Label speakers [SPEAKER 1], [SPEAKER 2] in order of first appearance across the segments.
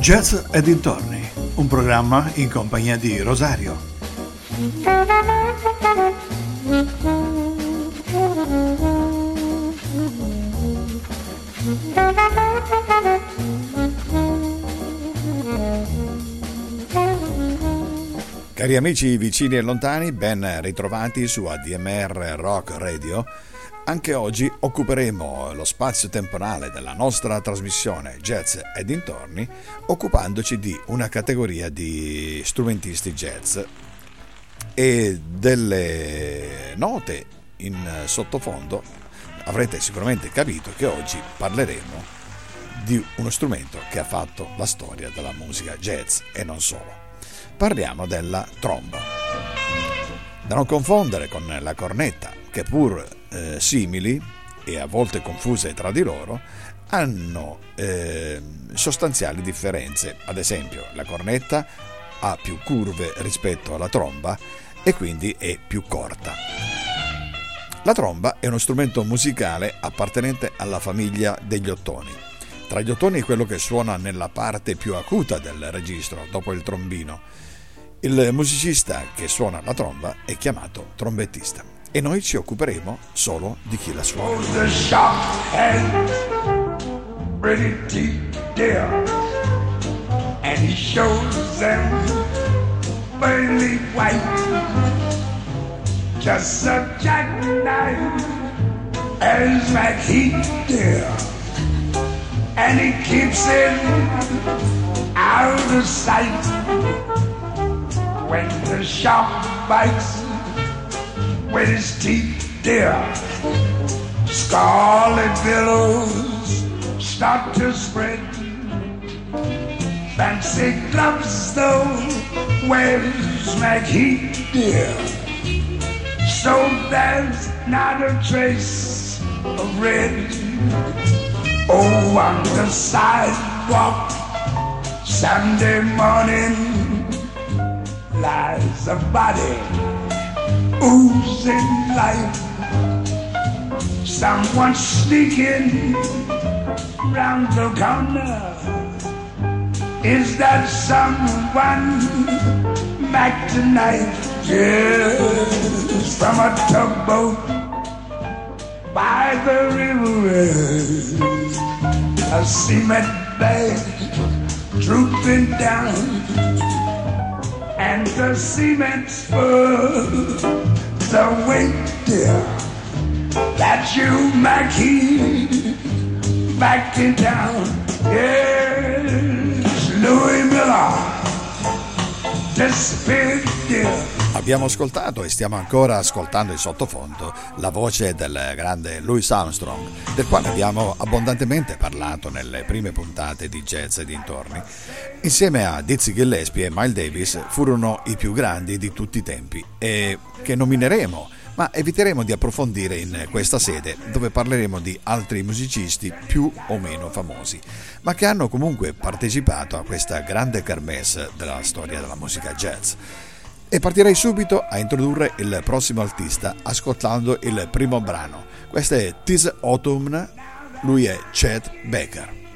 [SPEAKER 1] Jazz e dintorni, un programma in compagnia di Rosario. Cari amici vicini e lontani, ben ritrovati su ADMR Rock Radio anche oggi occuperemo lo spazio temporale della nostra trasmissione Jazz e dintorni occupandoci di una categoria di strumentisti jazz e delle note in sottofondo avrete sicuramente capito che oggi parleremo di uno strumento che ha fatto la storia della musica jazz e non solo. Parliamo della tromba. Da non confondere con la cornetta, che pur eh, simili e a volte confuse tra di loro, hanno eh, sostanziali differenze. Ad esempio, la cornetta ha più curve rispetto alla tromba e quindi è più corta. La tromba è uno strumento musicale appartenente alla famiglia degli ottoni. Tra gli ottoni è quello che suona nella parte più acuta del registro, dopo il trombino. Il musicista che suona la tromba è chiamato trombettista e noi ci occuperemo solo di chi la suona. Just a jackknife as McHeath dear, and he keeps it out of sight. When the shark bites with his teeth, dear. Scarlet billows start to spread. Fancy gloves, though, where's McHeath, dear? So there's not a trace of red. Oh, on the sidewalk, Sunday morning, lies a body oozing life. Someone sneaking round the corner. Is that someone back tonight? Yes, from a tugboat by the river. A cement bag drooping down and the cement's full. The weight, dear, that you, Mackie, back in town. Yes, Louis Miller, disappeared, dear. Abbiamo ascoltato e stiamo ancora ascoltando in sottofondo la voce del grande Louis Armstrong, del quale abbiamo abbondantemente parlato nelle prime puntate di Jazz e dintorni. Insieme a Dizzy Gillespie e Miles Davis furono i più grandi di tutti i tempi e che nomineremo ma eviteremo di approfondire in questa sede dove parleremo di altri musicisti più o meno famosi, ma che hanno comunque partecipato a questa grande kermesse della storia della musica jazz. E partirei subito a introdurre il prossimo artista ascoltando il primo brano. Questo è Tis Autumn, lui è Chet Baker.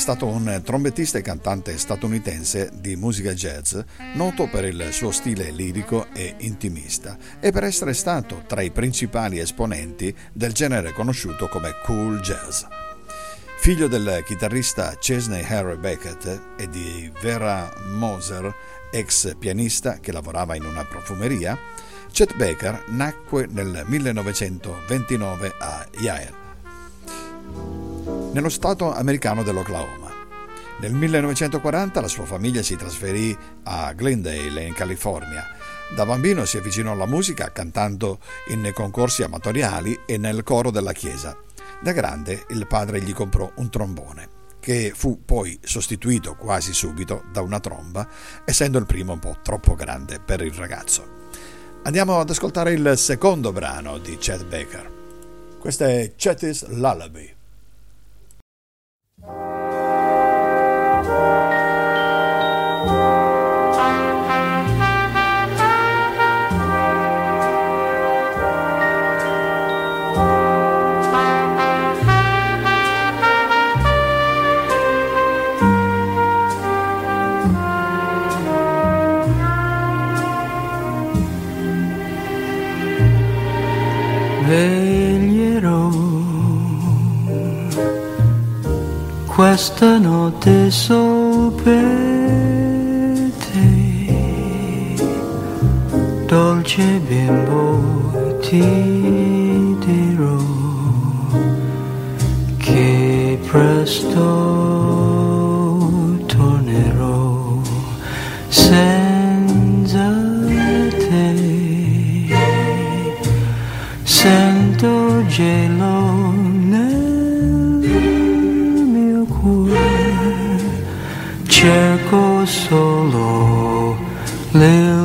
[SPEAKER 1] Stato un trombettista e cantante statunitense di musica jazz, noto per il suo stile lirico e intimista e per essere stato tra i principali esponenti del genere conosciuto come cool jazz. Figlio del chitarrista Chesney Harry Beckett e di Vera Moser, ex pianista che lavorava in una profumeria, Chet Baker nacque nel 1929 a Yale nello stato americano dell'Oklahoma. Nel 1940 la sua famiglia si trasferì a Glendale, in California. Da bambino si avvicinò alla musica cantando in concorsi amatoriali e nel coro della chiesa. Da grande il padre gli comprò un trombone, che fu poi sostituito quasi subito da una tromba, essendo il primo un po' troppo grande per il ragazzo. Andiamo ad ascoltare il secondo brano di Chet Baker. Questo è Chet's Lullaby.
[SPEAKER 2] Questa per te. Dolce bimbo ti dirò che presto tornerò senza te. Sento gelo solo l'illusione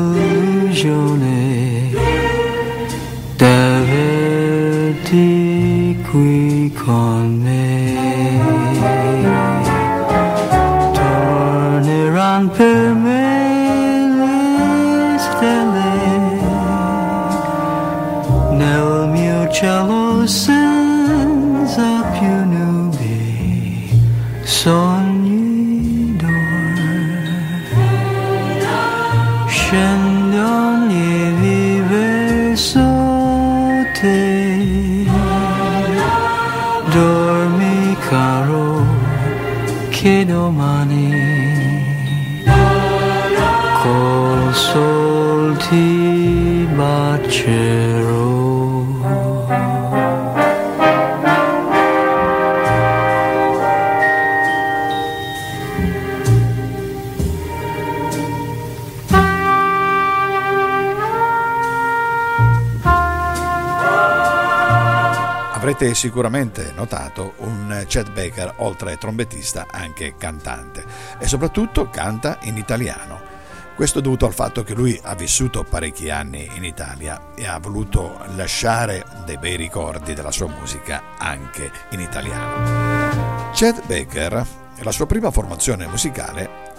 [SPEAKER 1] sicuramente notato un Chet Baker, oltre trombettista, anche cantante e soprattutto canta in italiano. Questo dovuto al fatto che lui ha vissuto parecchi anni in Italia e ha voluto lasciare dei bei ricordi della sua musica anche in italiano. Chet Baker, la sua prima formazione musicale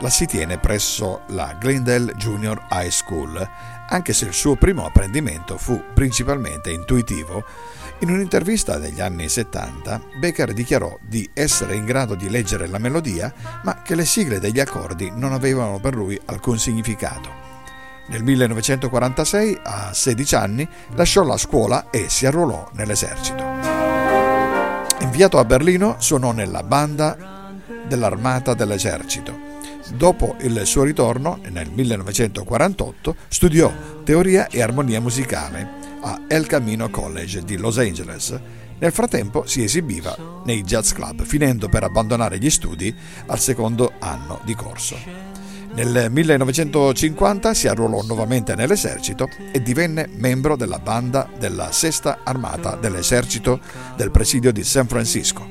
[SPEAKER 1] la si tiene presso la Glendale Junior High School, anche se il suo primo apprendimento fu principalmente intuitivo in un'intervista degli anni 70, Becker dichiarò di essere in grado di leggere la melodia, ma che le sigle degli accordi non avevano per lui alcun significato. Nel 1946, a 16 anni, lasciò la scuola e si arruolò nell'esercito. Inviato a Berlino, suonò nella banda dell'armata dell'esercito. Dopo il suo ritorno, nel 1948, studiò teoria e armonia musicale a El Camino College di Los Angeles. Nel frattempo si esibiva nei jazz club, finendo per abbandonare gli studi al secondo anno di corso. Nel 1950 si arruolò nuovamente nell'esercito e divenne membro della banda della Sesta Armata dell'esercito del presidio di San Francisco.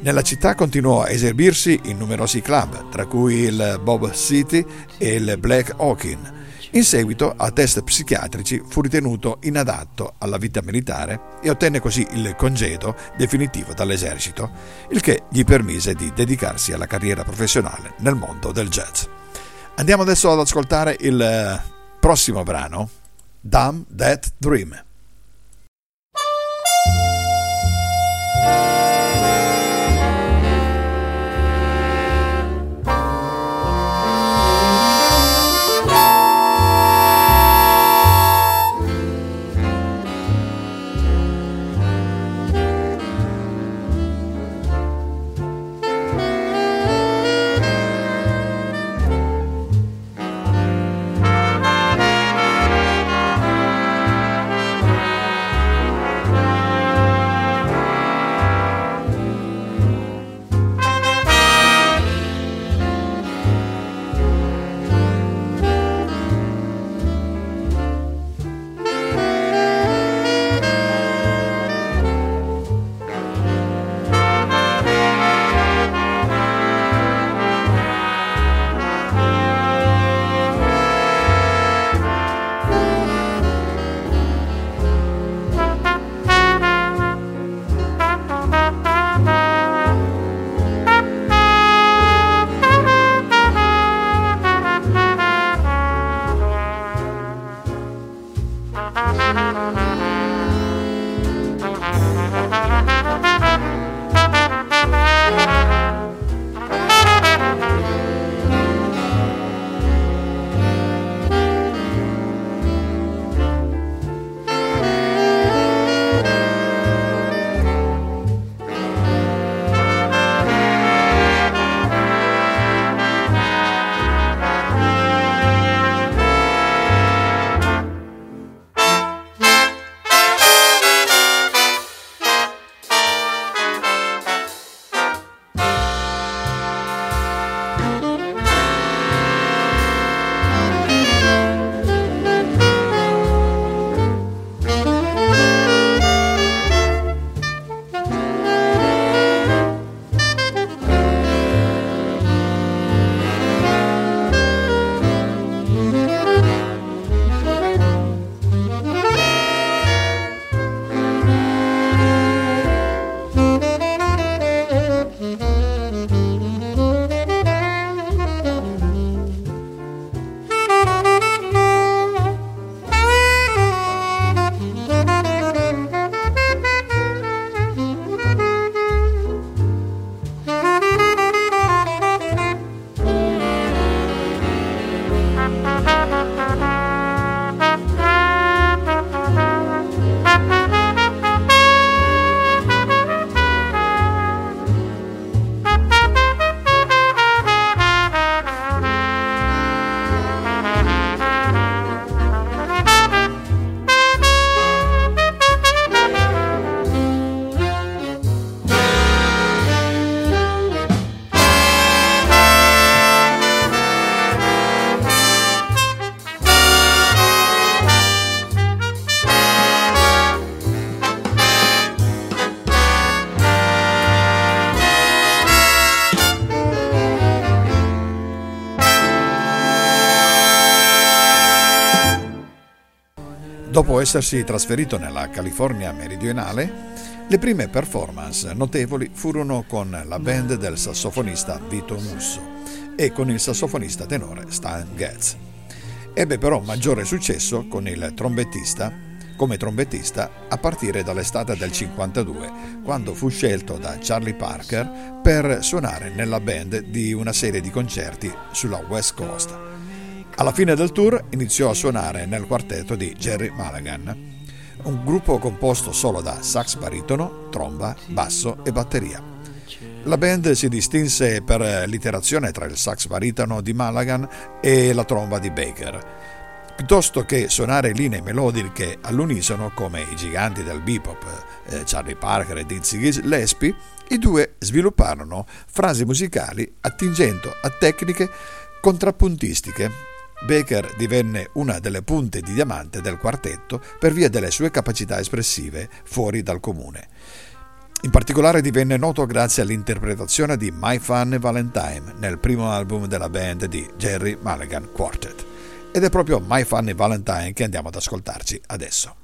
[SPEAKER 1] Nella città continuò a esibirsi in numerosi club, tra cui il Bob City e il Black Hawking, in seguito a test psichiatrici fu ritenuto inadatto alla vita militare e ottenne così il congedo definitivo dall'esercito, il che gli permise di dedicarsi alla carriera professionale nel mondo del jazz. Andiamo adesso ad ascoltare il eh, prossimo brano, Damn That Dream. Essersi trasferito nella California meridionale, le prime performance notevoli furono con la band del sassofonista Vito Musso e con il sassofonista tenore Stan Getz. Ebbe però maggiore successo con il trombettista come trombettista a partire dall'estate del 52, quando fu scelto da Charlie Parker per suonare nella band di una serie di concerti sulla West Coast. Alla fine del tour iniziò a suonare nel quartetto di Jerry Mulligan, un gruppo composto solo da sax baritono, tromba, basso e batteria. La band si distinse per l'iterazione tra il sax baritono di Malagan e la tromba di Baker. Piuttosto che suonare linee melodiche all'unisono come i giganti del bebop, eh, Charlie Parker e Dizzy Gillespie, i due svilupparono frasi musicali attingendo a tecniche contrappuntistiche Baker divenne una delle punte di diamante del quartetto per via delle sue capacità espressive fuori dal comune. In particolare divenne noto grazie all'interpretazione di My Fun Valentine nel primo album della band di Jerry Mulligan Quartet. Ed è proprio My Fun Valentine che andiamo ad ascoltarci adesso.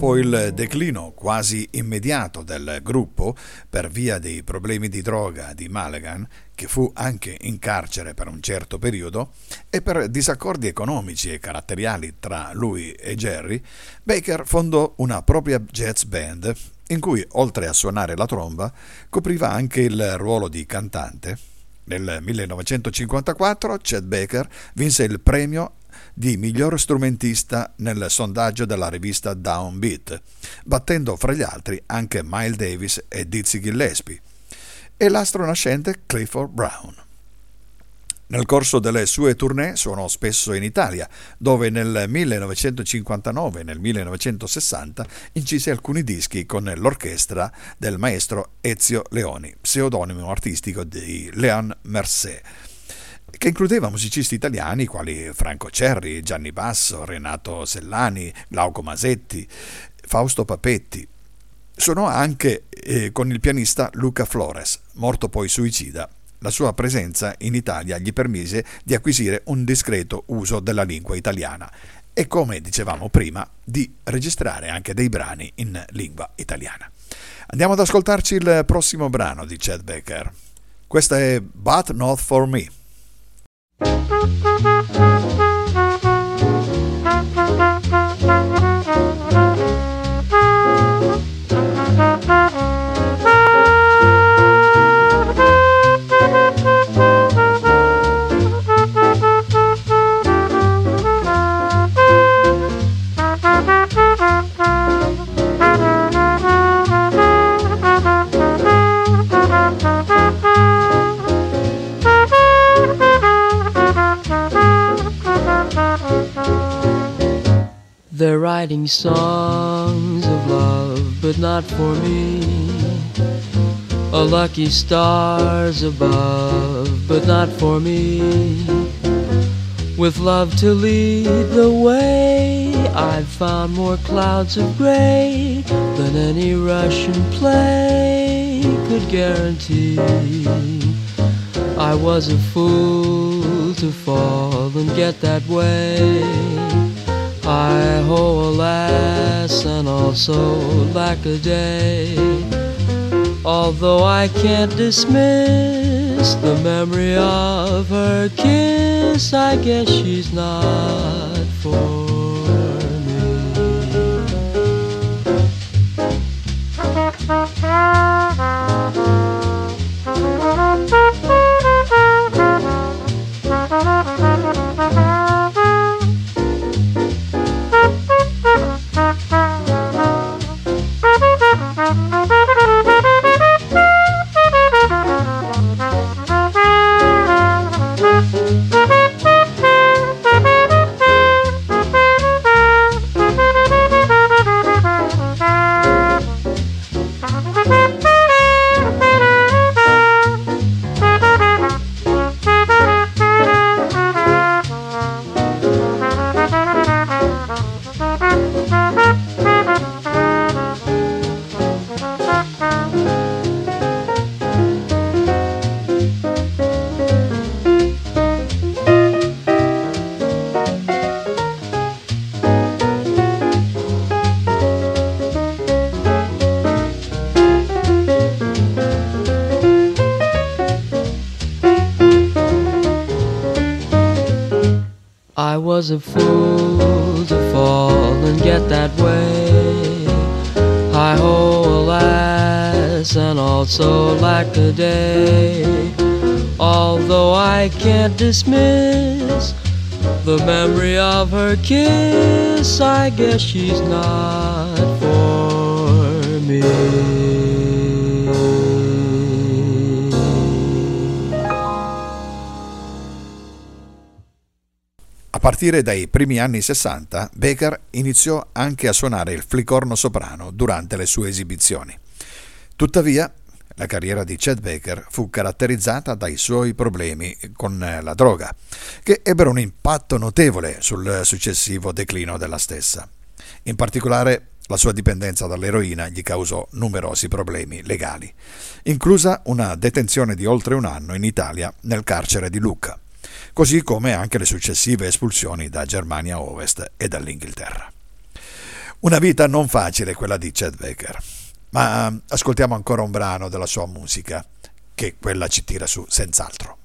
[SPEAKER 1] Dopo il declino quasi immediato del gruppo per via dei problemi di droga di Mulligan, che fu anche in carcere per un certo periodo, e per disaccordi economici e caratteriali tra lui e Jerry, Baker fondò una propria jazz band in cui, oltre a suonare la tromba, copriva anche il ruolo di cantante. Nel 1954 Chet Baker vinse il premio di miglior strumentista nel sondaggio della rivista Downbeat, battendo fra gli altri anche Miles Davis e Dizzy Gillespie, e l'astro nascente Clifford Brown. Nel corso delle sue tournée suonò spesso in Italia, dove nel 1959 e nel 1960 incise alcuni dischi con l'orchestra del maestro Ezio Leoni, pseudonimo artistico di Leon Mercé che includeva musicisti italiani quali Franco Cerri, Gianni Basso, Renato Sellani, Glauco Masetti, Fausto Papetti. Suonò anche eh, con il pianista Luca Flores, morto poi suicida la sua presenza in Italia gli permise di acquisire un discreto uso della lingua italiana e, come dicevamo prima, di registrare anche dei brani in lingua italiana. Andiamo ad ascoltarci il prossimo brano di Chad Baker. Questa è But Not For Me. Thank you.
[SPEAKER 2] They're writing songs of love, but not for me. A lucky stars above, but not for me. With love to lead the way, I've found more clouds of gray than any Russian play could guarantee. I was a fool to fall and get that way. I ho, alas, and also lack a day. Although I can't dismiss the memory of her kiss, I guess she's not for alas, and also lack a day. Although I can't dismiss the memory of her kiss, I guess she's not for me.
[SPEAKER 1] A partire dai primi anni 60, Baker iniziò anche a suonare il flicorno soprano durante le sue esibizioni. Tuttavia, la carriera di Chad Baker fu caratterizzata dai suoi problemi con la droga, che ebbero un impatto notevole sul successivo declino della stessa. In particolare, la sua dipendenza dall'eroina gli causò numerosi problemi legali, inclusa una detenzione di oltre un anno in Italia nel carcere di Lucca così come anche le successive espulsioni da Germania Ovest e dall'Inghilterra. Una vita non facile quella di Chet Baker, ma ascoltiamo ancora un brano della sua musica, che quella ci tira su senz'altro.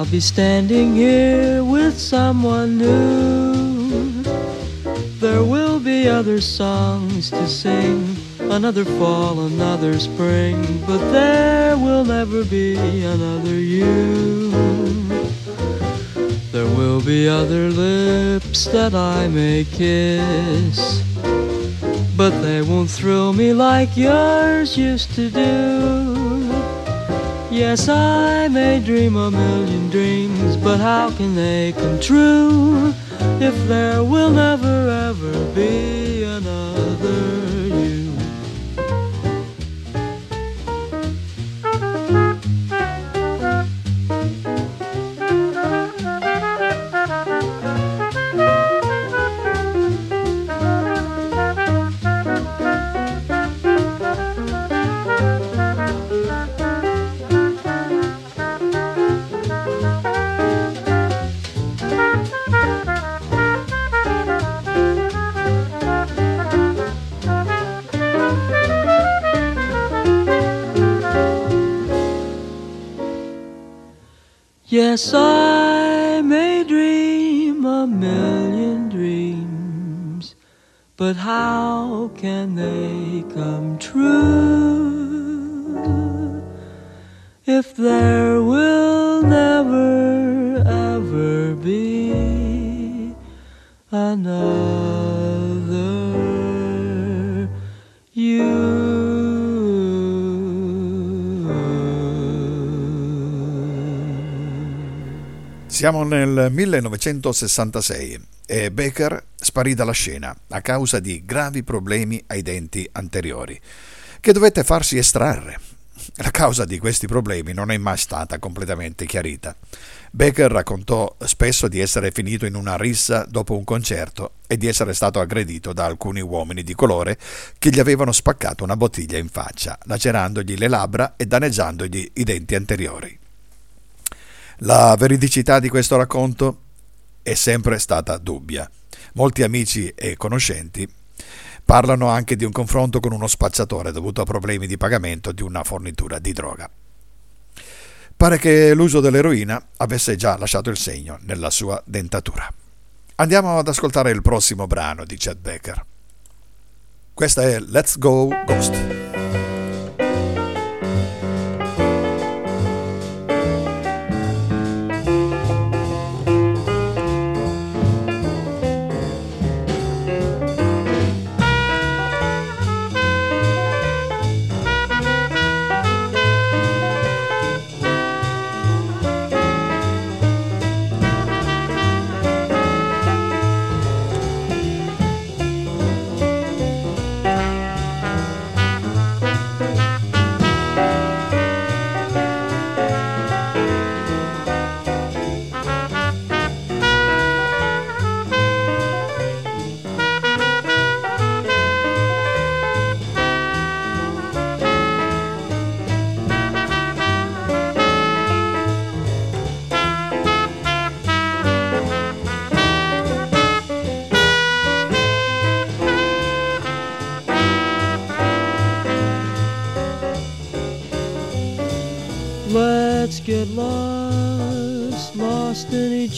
[SPEAKER 2] I'll be standing here with someone new. There will be other songs to sing, another fall, another spring, but there will never be another you. There will be other lips that I may kiss but they won't thrill me like yours used to do. Yes, I may dream a million dreams, but how can they come true if there will never ever be Yes, I may dream a million dreams, but how can they come true if there will never ever be another
[SPEAKER 1] Siamo nel 1966 e Baker sparì dalla scena a causa di gravi problemi ai denti anteriori, che dovette farsi estrarre. La causa di questi problemi non è mai stata completamente chiarita. Baker raccontò spesso di essere finito in una rissa dopo un concerto e di essere stato aggredito da alcuni uomini di colore che gli avevano spaccato una bottiglia in faccia, lacerandogli le labbra e danneggiandogli i denti anteriori. La veridicità di questo racconto è sempre stata dubbia. Molti amici e conoscenti parlano anche di un confronto con uno spacciatore dovuto a problemi di pagamento di una fornitura di droga. Pare che l'uso dell'eroina avesse già lasciato il segno nella sua dentatura. Andiamo ad ascoltare il prossimo brano di Chad Becker. Questa è Let's Go Ghost.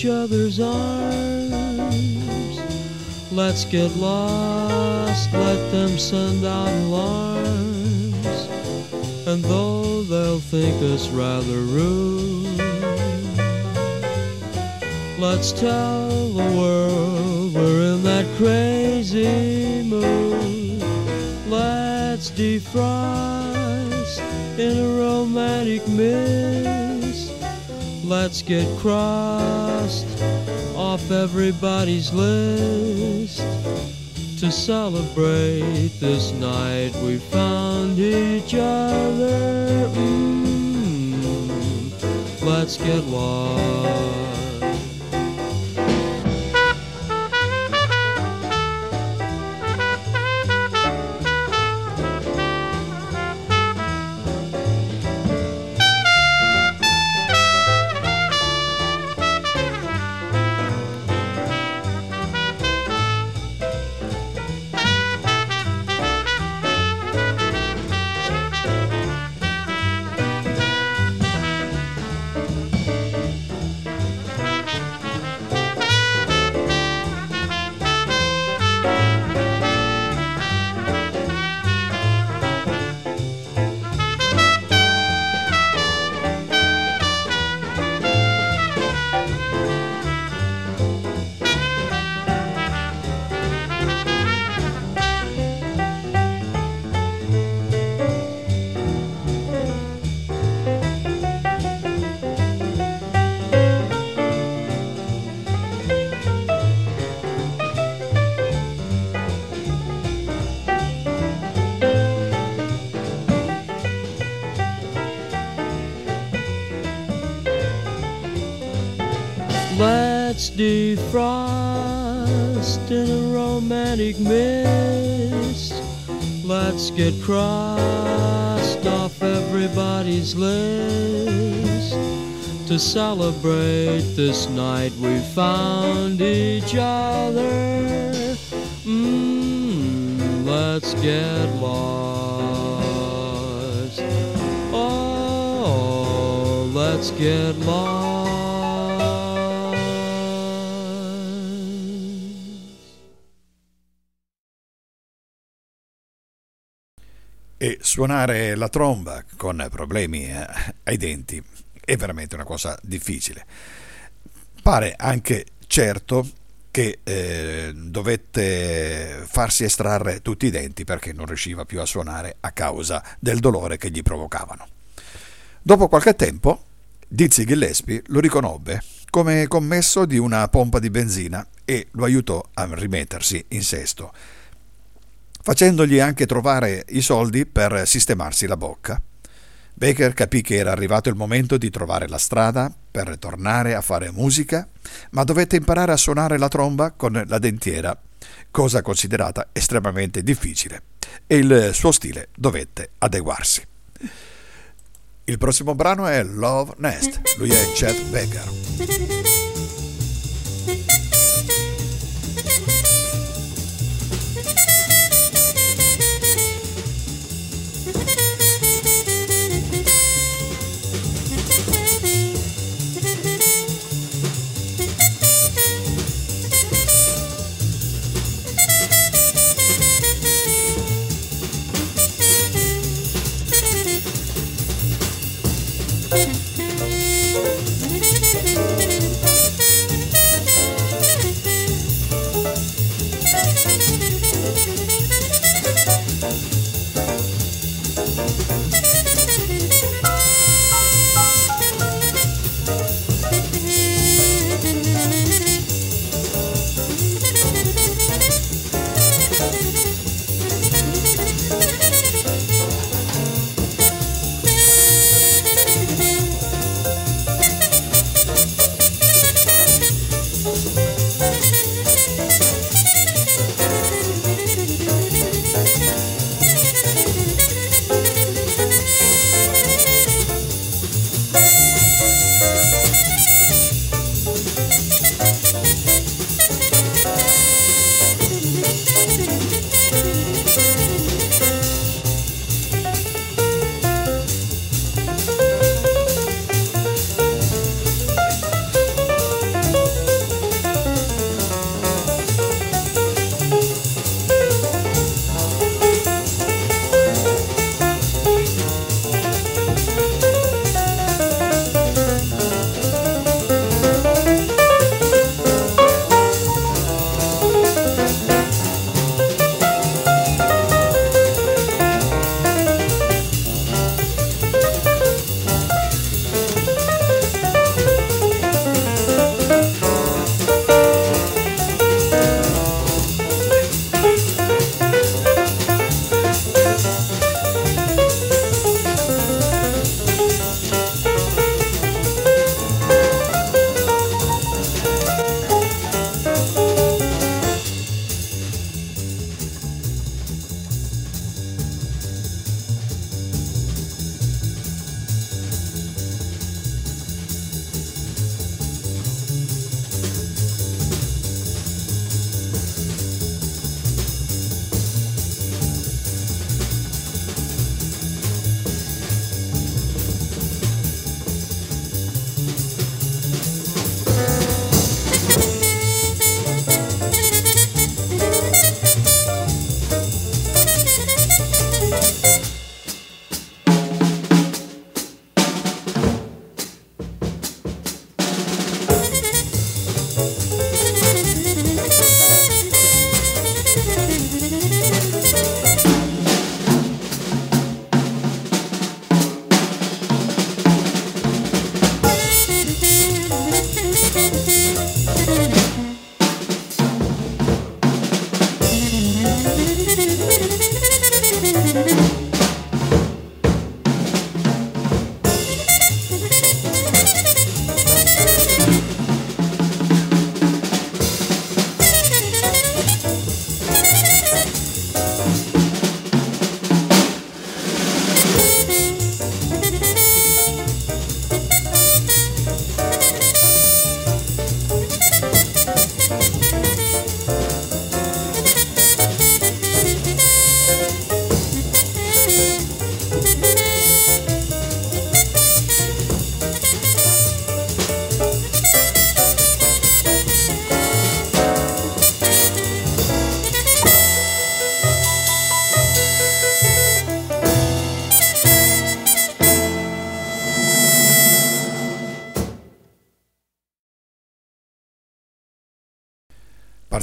[SPEAKER 1] Each other's arms. Let's get lost, let them send out alarms. And though they'll think us rather rude, let's tell the world we're in that crazy mood. Let's defrost in a romantic mist let's get crossed off everybody's list to celebrate this night we found each other. Mm, let's get lost.
[SPEAKER 2] Defrost in a romantic mist. Let's get crossed off everybody's list. To celebrate this night we found each other. Mm, let's get lost. Oh, let's get lost.
[SPEAKER 1] Suonare la tromba con problemi eh, ai denti è veramente una cosa difficile. Pare anche certo che eh, dovette farsi estrarre tutti i denti perché non riusciva più a suonare a causa del dolore che gli provocavano. Dopo qualche tempo, Dizzy Gillespie lo riconobbe come commesso di una pompa di benzina e lo aiutò a rimettersi in sesto facendogli anche trovare i soldi per sistemarsi la bocca. Baker capì che era arrivato il momento di trovare la strada per tornare a fare musica, ma dovette imparare a suonare la tromba con la dentiera, cosa considerata estremamente difficile, e il suo stile dovette adeguarsi. Il prossimo brano è Love Nest, lui è Chet Baker.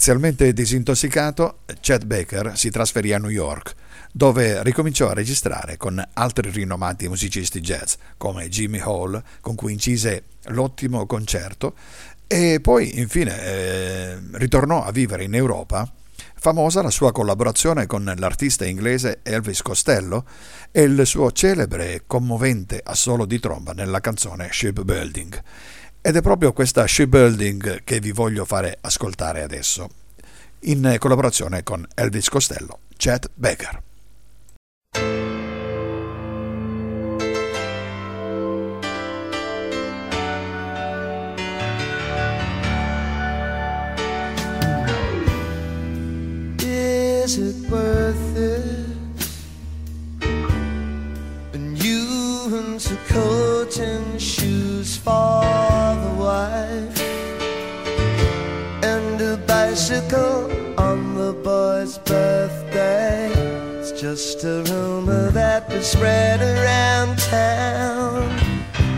[SPEAKER 1] Parzialmente disintossicato, Chet Baker si trasferì a New York, dove ricominciò a registrare con altri rinomati musicisti jazz, come Jimmy Hall, con cui incise l'ottimo concerto, e poi infine eh, ritornò a vivere in Europa Famosa la sua collaborazione con l'artista inglese Elvis Costello e il suo celebre e commovente assolo di tromba nella canzone Shipbuilding. Ed è proprio questa Shipbuilding che vi voglio fare ascoltare adesso, in collaborazione con Elvis Costello, Chet Baker.
[SPEAKER 3] is it worth it? Coat and shoes for the wife, and a bicycle on the boy's birthday. It's just a rumor that was spread around town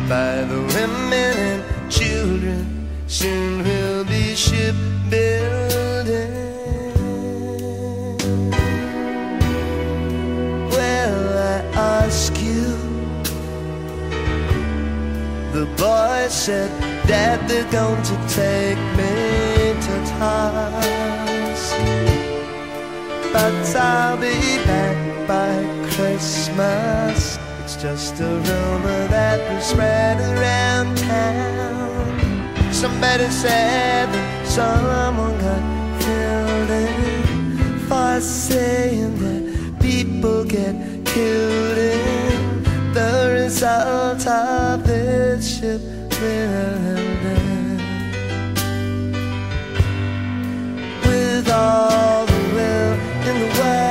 [SPEAKER 3] by the women and children. Soon we'll be shipbuilding. The boy said, Dad, they're going to take me to task. But I'll be back by Christmas. It's just a rumor that was spread around town. Somebody said that someone got killed in for saying that people get killed in the result of this ship building. With all the will in the world,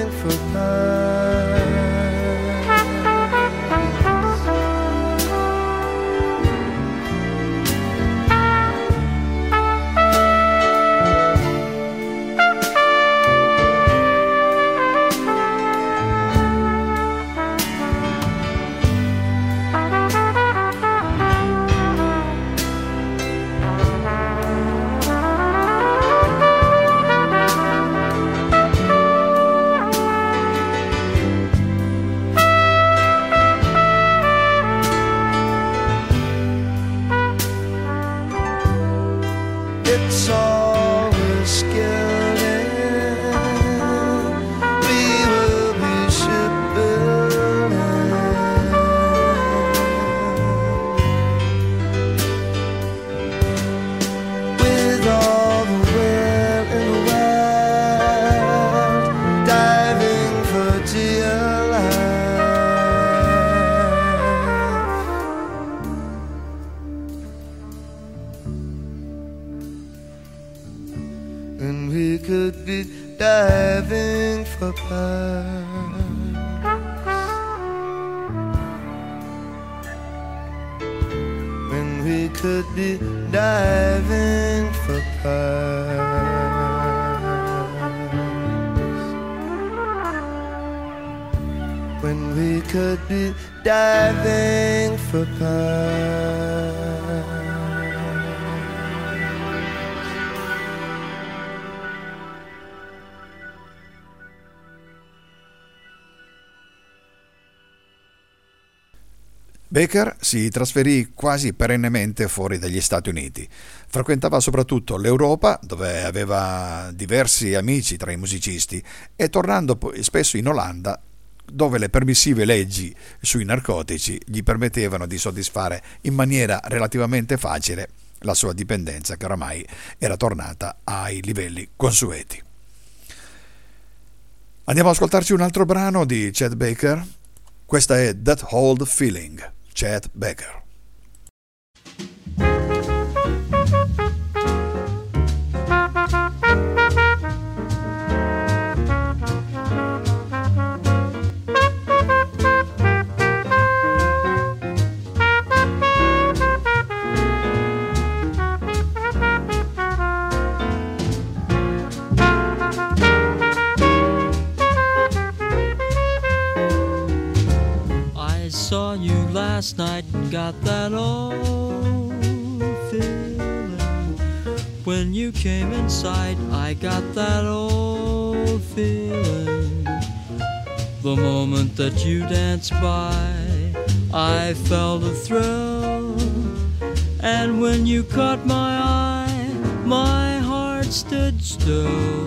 [SPEAKER 1] Baker si trasferì quasi perennemente fuori dagli Stati Uniti. Frequentava soprattutto l'Europa, dove aveva diversi amici tra i musicisti, e tornando spesso in Olanda, dove le permissive leggi sui narcotici gli permettevano di soddisfare in maniera relativamente facile la sua dipendenza, che oramai era tornata ai livelli consueti. Andiamo ad ascoltarci un altro brano di Chad Baker. Questa è That Old Feeling. Chad Becker.
[SPEAKER 2] Last night got that old feeling. When you came inside, I got that old feeling. The moment that you danced by, I felt a thrill. And when you caught my eye, my heart stood still.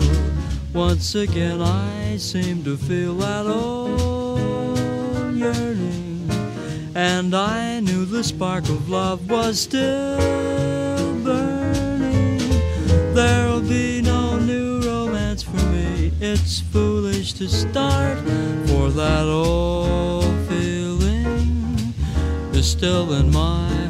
[SPEAKER 2] Once again, I seemed to feel that old yearning and I knew the spark of love was still burning. There'll be no new romance for me. It's foolish to start, for that old feeling is still in my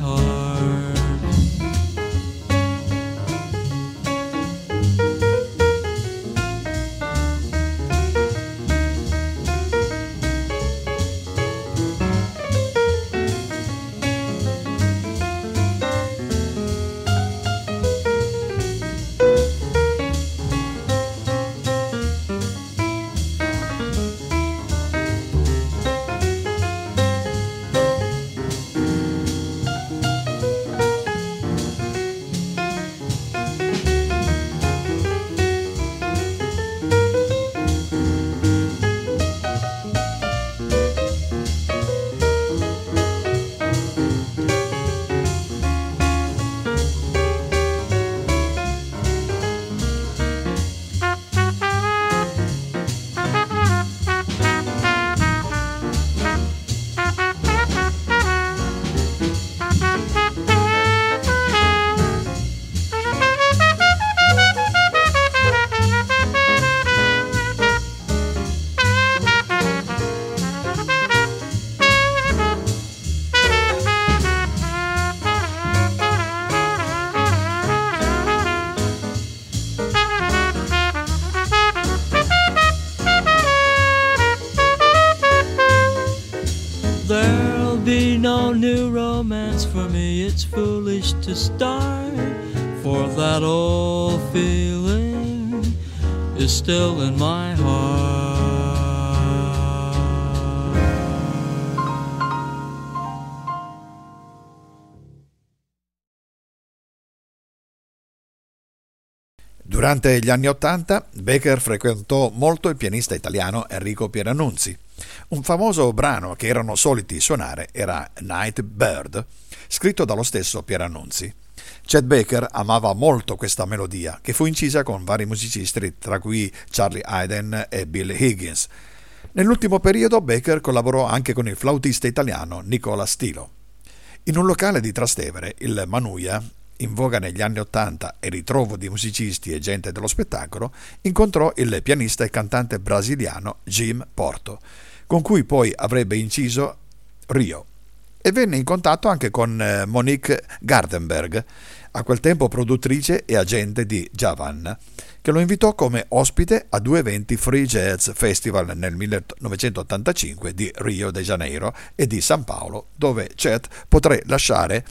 [SPEAKER 1] Durante gli anni Ottanta, Becker frequentò molto il pianista italiano Enrico Pierannunzi. Un famoso brano che erano soliti suonare era Night Bird, scritto dallo stesso Pierannunzi. Chet Baker amava molto questa melodia, che fu incisa con vari musicisti, tra cui Charlie Hayden e Bill Higgins. Nell'ultimo periodo Baker collaborò anche con il flautista italiano Nicola Stilo. In un locale di Trastevere, il Manuia, in voga negli anni Ottanta e ritrovo di musicisti e gente dello spettacolo, incontrò il pianista e cantante brasiliano Jim Porto, con cui poi avrebbe inciso Rio e venne in contatto anche con eh, Monique Gardenberg, a quel tempo produttrice e agente di Javan, che lo invitò come ospite a due eventi Free Jazz Festival nel 1985 di Rio de Janeiro e di San Paolo, dove Chet potrà lasciare,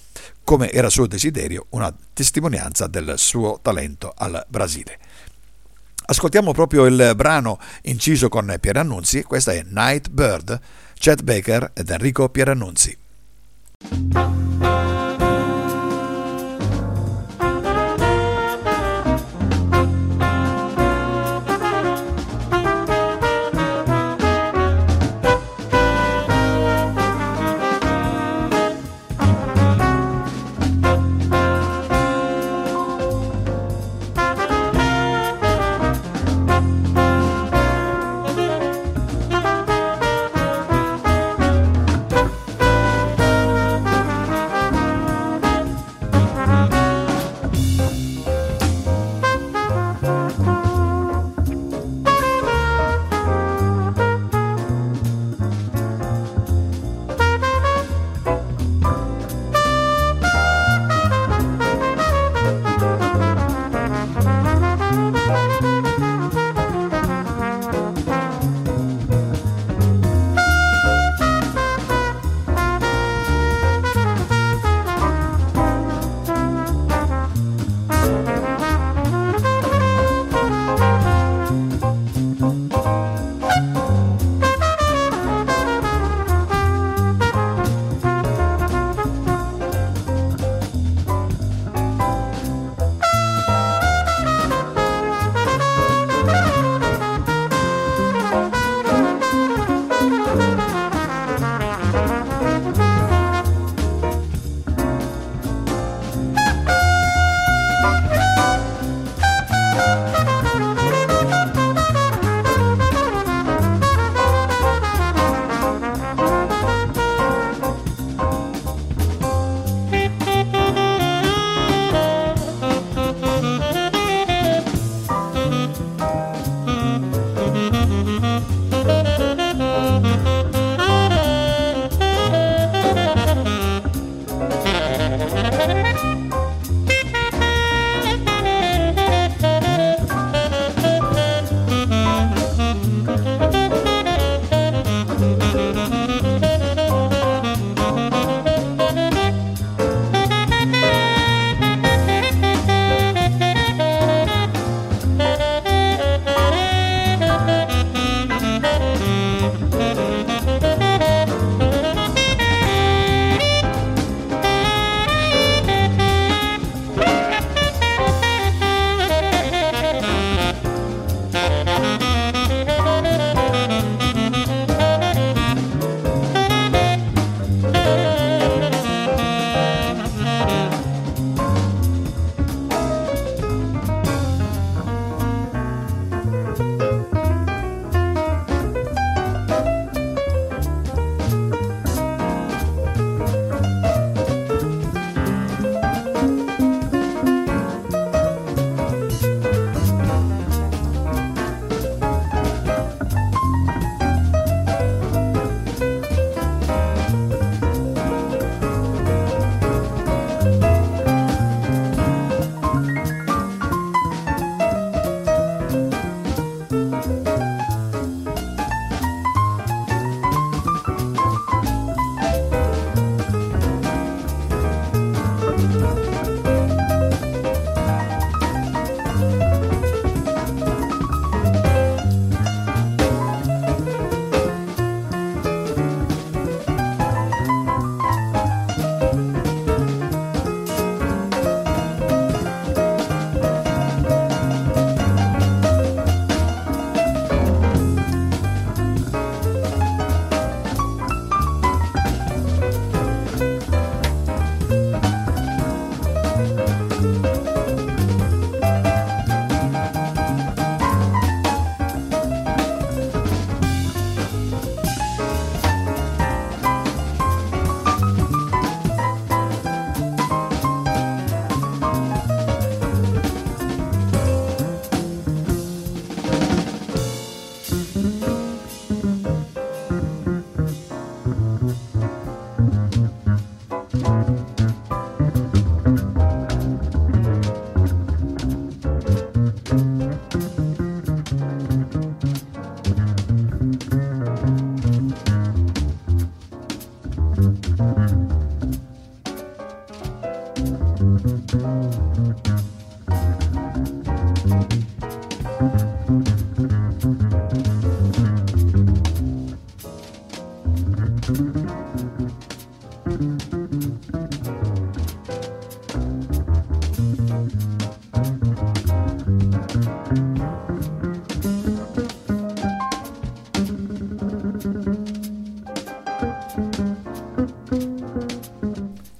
[SPEAKER 1] come era suo desiderio, una testimonianza del suo talento al Brasile. Ascoltiamo proprio il brano inciso con Pierannunzi, questa è Night Bird, Chet Baker ed Enrico Pierannunzi.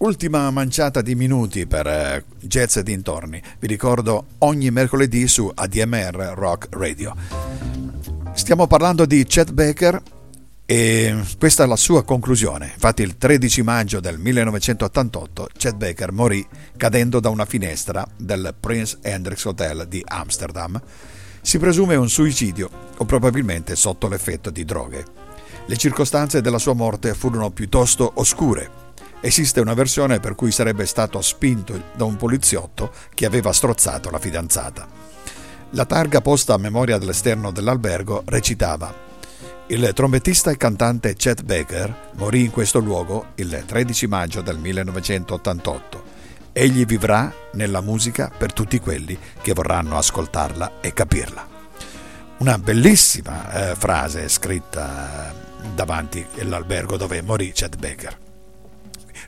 [SPEAKER 1] Ultima manciata di minuti per eh, Jazz e dintorni. Vi ricordo ogni mercoledì su ADMR Rock Radio. Stiamo parlando di Chet Baker e questa è la sua conclusione. Infatti il 13 maggio del 1988 Chet Baker morì cadendo da una finestra del Prince Hendrix Hotel di Amsterdam. Si presume un suicidio o probabilmente sotto l'effetto di droghe. Le circostanze della sua morte furono piuttosto oscure. Esiste una versione per cui sarebbe stato spinto da un poliziotto che aveva strozzato la fidanzata. La targa posta a memoria dell'esterno dell'albergo recitava Il trombettista e cantante Chet Baker morì in questo luogo il 13 maggio del 1988. Egli vivrà nella musica per tutti quelli che vorranno ascoltarla e capirla. Una bellissima eh, frase scritta eh, davanti all'albergo dove morì Chet Baker.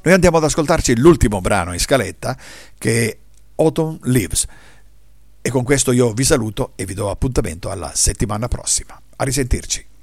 [SPEAKER 1] Noi andiamo ad ascoltarci l'ultimo brano in scaletta che è Autumn Leaves. E con questo io vi saluto e vi do appuntamento alla settimana prossima. A risentirci.